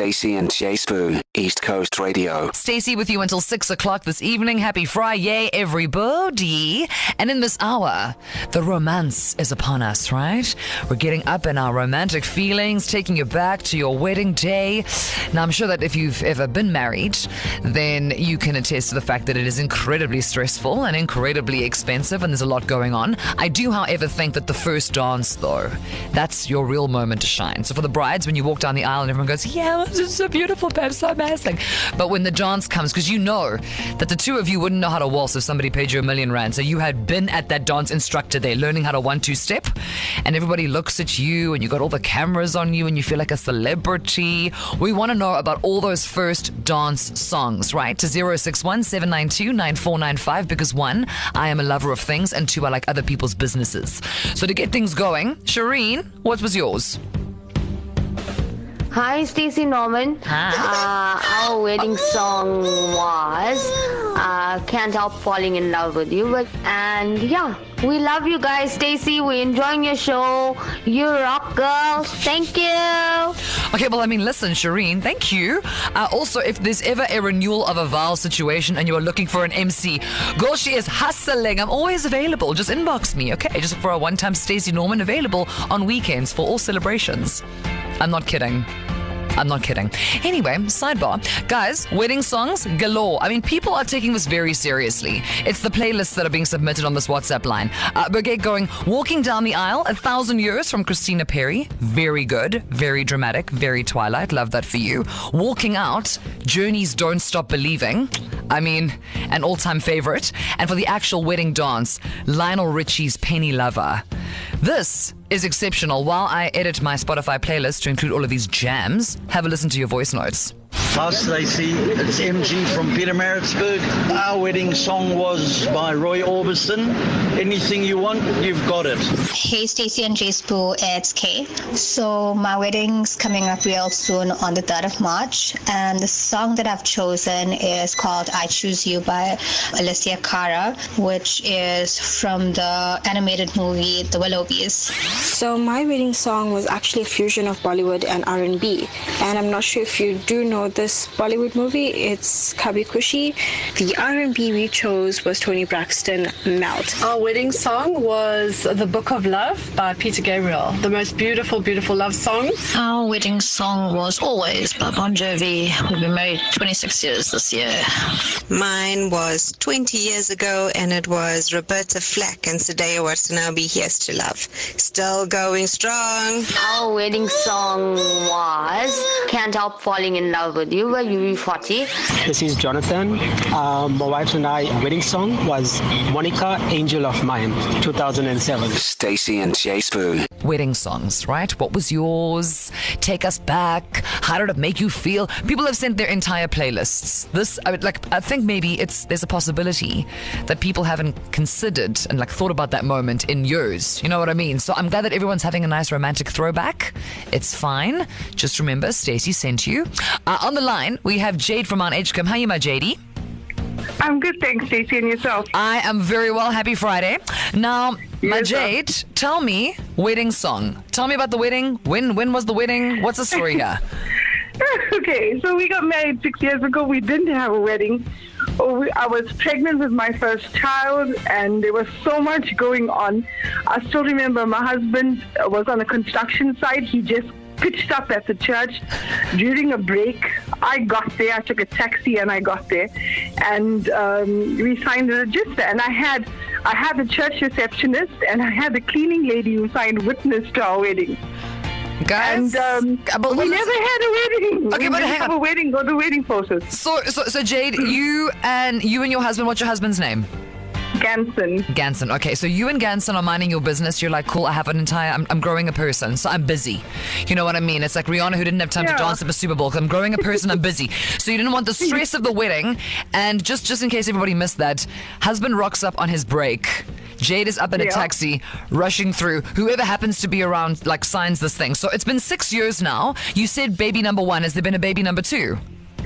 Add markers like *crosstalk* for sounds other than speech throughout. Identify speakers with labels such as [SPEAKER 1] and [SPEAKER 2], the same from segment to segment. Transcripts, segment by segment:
[SPEAKER 1] Stacey and Jay Spoo, East Coast Radio.
[SPEAKER 2] Stacey with you until six o'clock this evening. Happy Friday, everybody. And in this hour, the romance is upon us, right? We're getting up in our romantic feelings, taking you back to your wedding day. Now, I'm sure that if you've ever been married, then you can attest to the fact that it is incredibly stressful and incredibly expensive, and there's a lot going on. I do, however, think that the first dance, though, that's your real moment to shine. So for the brides, when you walk down the aisle and everyone goes, Yeah, *laughs* is so beautiful, babe, so amazing. But when the dance comes, because you know that the two of you wouldn't know how to waltz if somebody paid you a million rand. So you had been at that dance instructor there learning how to one two step, and everybody looks at you and you got all the cameras on you and you feel like a celebrity. We want to know about all those first dance songs, right? To 061 792 9495 because one, I am a lover of things, and two, I like other people's businesses. So to get things going, Shireen, what was yours?
[SPEAKER 3] Hi, Stacey Norman. Uh, our wedding song was uh, "Can't Help Falling in Love with You," but and yeah, we love you guys, Stacey. We're enjoying your show. You rock, girl. Thank you.
[SPEAKER 2] Okay, well, I mean, listen, Shireen, thank you. Uh, also, if there's ever a renewal of a vow situation and you are looking for an MC, girl, she is hustling. I'm always available. Just inbox me, okay? Just for a one-time Stacey Norman available on weekends for all celebrations. I'm not kidding. I'm not kidding. Anyway, sidebar. Guys, wedding songs galore. I mean, people are taking this very seriously. It's the playlists that are being submitted on this WhatsApp line. Uh, get going. Walking Down the Aisle, A Thousand Years from Christina Perri. Very good. Very dramatic. Very Twilight. Love that for you. Walking Out, Journey's Don't Stop Believing. I mean, an all time favorite. And for the actual wedding dance, Lionel Richie's Penny Lover. This is exceptional. While I edit my Spotify playlist to include all of these jams, have a listen to your voice notes.
[SPEAKER 4] Hi Stacey, it's MG from Pietermaritzburg. Our wedding song was by Roy Orbison. Anything you want, you've got it.
[SPEAKER 5] Hey Stacey and Jay Spoo, it's Kay. So my wedding's coming up real soon on the 3rd of March and the song that I've chosen is called I Choose You by Alessia Cara, which is from the animated movie The Willoughbys.
[SPEAKER 6] So my wedding song was actually a fusion of Bollywood and R&B. And I'm not sure if you do know this Bollywood movie. It's Kabhi Khushi. The R&B we chose was Toni Braxton Melt.
[SPEAKER 7] Our wedding song was The Book of Love by Peter Gabriel. The most beautiful, beautiful love song.
[SPEAKER 8] Our wedding song was Always by Bon Jovi. We've been married 26 years this year.
[SPEAKER 9] Mine was 20 years ago and it was Roberta Flack and Sadao Watanabe, Here's to Love. Still going strong.
[SPEAKER 3] Our wedding song was "Can't Help Falling in Love with You" by UB40.
[SPEAKER 10] This is Jonathan. Um, my wife and I wedding song was Monica, Angel of Mine, 2007.
[SPEAKER 1] Stacey and Jay Spoo.
[SPEAKER 2] Wedding songs, right? What was yours? Take us back. How did it make you feel? People have sent their entire playlists. This, I would like, I think maybe it's there's a possibility that people haven't considered and like thought about that moment in years. You know what I mean? So I'm glad that everyone's having a nice romantic throwback. It's fine. Just remember, Stacey sent you. Uh, on the line, we have Jade from Mount Edgecombe. How are you, my JD?
[SPEAKER 11] I'm good, thanks, Stacey, and yourself.
[SPEAKER 2] I am very well. Happy Friday. Now, my
[SPEAKER 11] Yes, sir.
[SPEAKER 2] Jade, tell me wedding song. Tell me about the wedding. When when was the wedding? What's the story here? *laughs* *laughs*
[SPEAKER 11] okay, so we got married six years ago. We didn't have a wedding. Oh, we, I was pregnant with my first child, and there was so much going on. I still remember my husband was on a construction site. He just pitched up at the church during a break. I got there. I took a taxi and I got there, and um, we signed a register. And I had I had the church receptionist and I had the cleaning lady who signed witness to our wedding.
[SPEAKER 2] Guys,
[SPEAKER 11] And um,
[SPEAKER 2] but
[SPEAKER 11] we never had a wedding.
[SPEAKER 2] Okay,
[SPEAKER 11] we
[SPEAKER 2] but
[SPEAKER 11] have a wedding or the wedding process.
[SPEAKER 2] So so so Jade, you and you and your husband. What's your husband's name?
[SPEAKER 11] Ganson.
[SPEAKER 2] Ganson. Okay, so you and Ganson are minding your business. You're like, cool. I have an entire. I'm, I'm growing a person, so I'm busy. You know what I mean? It's like Rihanna who didn't have time
[SPEAKER 11] Yeah.
[SPEAKER 2] to dance at the Super Bowl. I'm growing a person. I'm busy. So you didn't want the stress of the wedding, and just just in case everybody missed that, husband rocks up on his break. Jade is up in a taxi, rushing through. Whoever happens to be around, like, signs this thing. So it's been six years now. You said baby number one. Has there been a baby number two?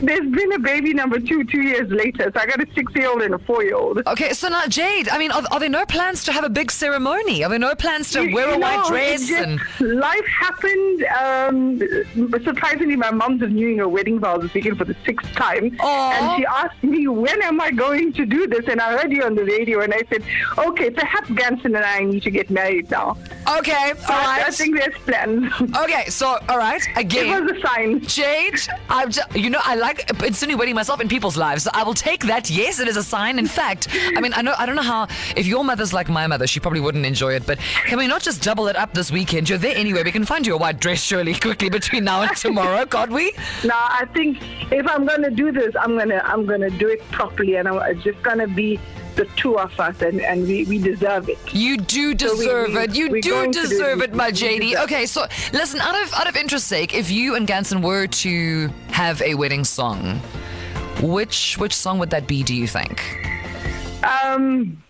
[SPEAKER 11] There's been a baby number two two years later. So I got a six-year-old and a four-year-old.
[SPEAKER 2] Okay, so now Jade, I mean, are, are there no plans to have a big ceremony? Are there no plans to
[SPEAKER 11] You-
[SPEAKER 2] wear
[SPEAKER 11] you
[SPEAKER 2] a white
[SPEAKER 11] know,
[SPEAKER 2] dress
[SPEAKER 11] just-
[SPEAKER 2] and?
[SPEAKER 11] life happened. Um, surprisingly, my mom's renewing her wedding vows this weekend for the sixth time, and she asked me when am I going to do this, and I heard you on the radio, and I said, okay, perhaps Ganson and I need to get married now.
[SPEAKER 2] Okay,
[SPEAKER 11] so I, I
[SPEAKER 2] alright.
[SPEAKER 11] think there's plans.
[SPEAKER 2] Okay, so all right, again,
[SPEAKER 11] It was a sign.
[SPEAKER 2] Jade, I'm just, you know, I like insinuating myself in people's lives. So I will take that. Yes, it is a sign. In fact, I mean, I know, I don't know how. If your mother's like my mother, she probably wouldn't enjoy it. But can we not just double it up this weekend? You're there anyway. We can find you a white dress, surely, quickly between now and tomorrow, *laughs* can't we?
[SPEAKER 11] No, I think if I'm gonna do this, I'm gonna I'm gonna do it properly, and I'm it's just gonna be the two of us, and, and we, we deserve it.
[SPEAKER 2] You do
[SPEAKER 11] So we-
[SPEAKER 2] deserve it. You do deserve
[SPEAKER 11] it.
[SPEAKER 2] my JD. Okay, so listen, out of out of interest sake, if you and Ganson were to have a wedding song, which which song would that be? Do you think?
[SPEAKER 11] Um,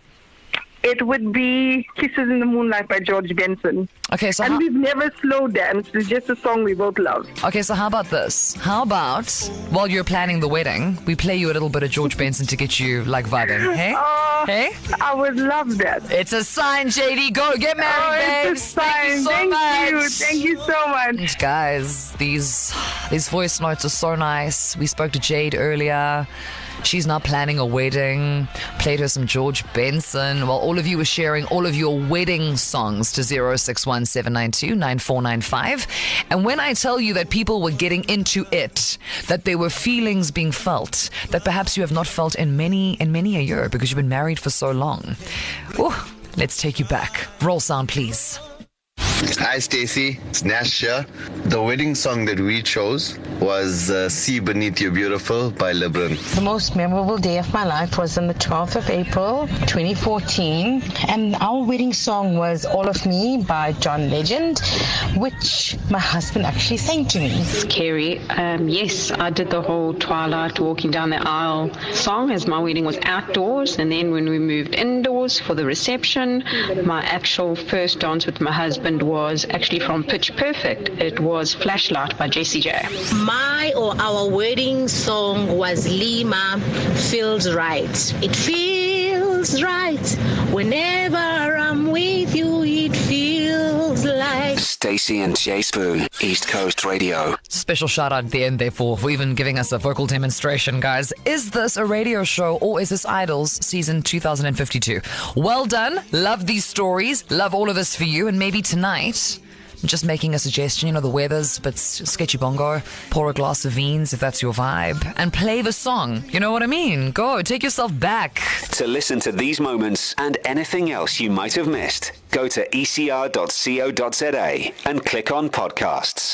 [SPEAKER 11] it would be "Kisses in the Moonlight" by George Benson.
[SPEAKER 2] Okay, so
[SPEAKER 11] and
[SPEAKER 2] how-
[SPEAKER 11] we've never slow danced. It's just a song we both love.
[SPEAKER 2] Okay, so how about this? How about while you're planning the wedding, we play you a little bit of George Benson to get you like vibing? Hey, *laughs*
[SPEAKER 11] Oh,
[SPEAKER 2] hey,
[SPEAKER 11] I would love that.
[SPEAKER 2] it's a sign, JD. Go get married,
[SPEAKER 11] Oh,
[SPEAKER 2] babes.
[SPEAKER 11] it's a sign.
[SPEAKER 2] Thank you so
[SPEAKER 11] Thank
[SPEAKER 2] much.
[SPEAKER 11] you. Thank you so much.
[SPEAKER 2] And guys, these these voice notes are so nice. We spoke to Jade earlier. She's now planning a wedding. Played her some George Benson. While all of you were sharing all of your wedding songs to 0617929495. And when I tell you that people were getting into it, that there were feelings being felt that perhaps you have not felt in many in many a year because you've been married for so long. Ooh, let's take you back. Roll sound, please.
[SPEAKER 12] Hi, Stacey. It's Nash here. The wedding song that we chose was uh, "See Beneath You Beautiful" by Lebron.
[SPEAKER 13] The most memorable day of my life was on the 12th of April, 2014, and our wedding song was All of Me by John Legend, which my husband actually sang to me.
[SPEAKER 14] Carrie, um, yes, I did the whole Twilight Walking Down the Aisle song as my wedding was outdoors. And then when we moved indoors for the reception, my actual first dance with my husband was actually from Pitch Perfect. It was Flashlight by Jessie J.
[SPEAKER 15] My or our wedding song was Lima Feels Right. It feels right. Whenever
[SPEAKER 1] Stacey and Jay Spoo, East Coast Radio.
[SPEAKER 2] Special shout out at the end, therefore, for even giving us a vocal demonstration, guys. Is this a radio show or is this Idols season 2052? Well done. Love these stories. Love all of this for you. And maybe tonight, just making a suggestion, you know, the weather's a bit sketchy bongo. Pour a glass of vines if that's your vibe and play the song. You know what I mean? Go, take yourself back.
[SPEAKER 1] To listen to these moments and anything else you might have missed, go to ecr.co.za and click on podcasts.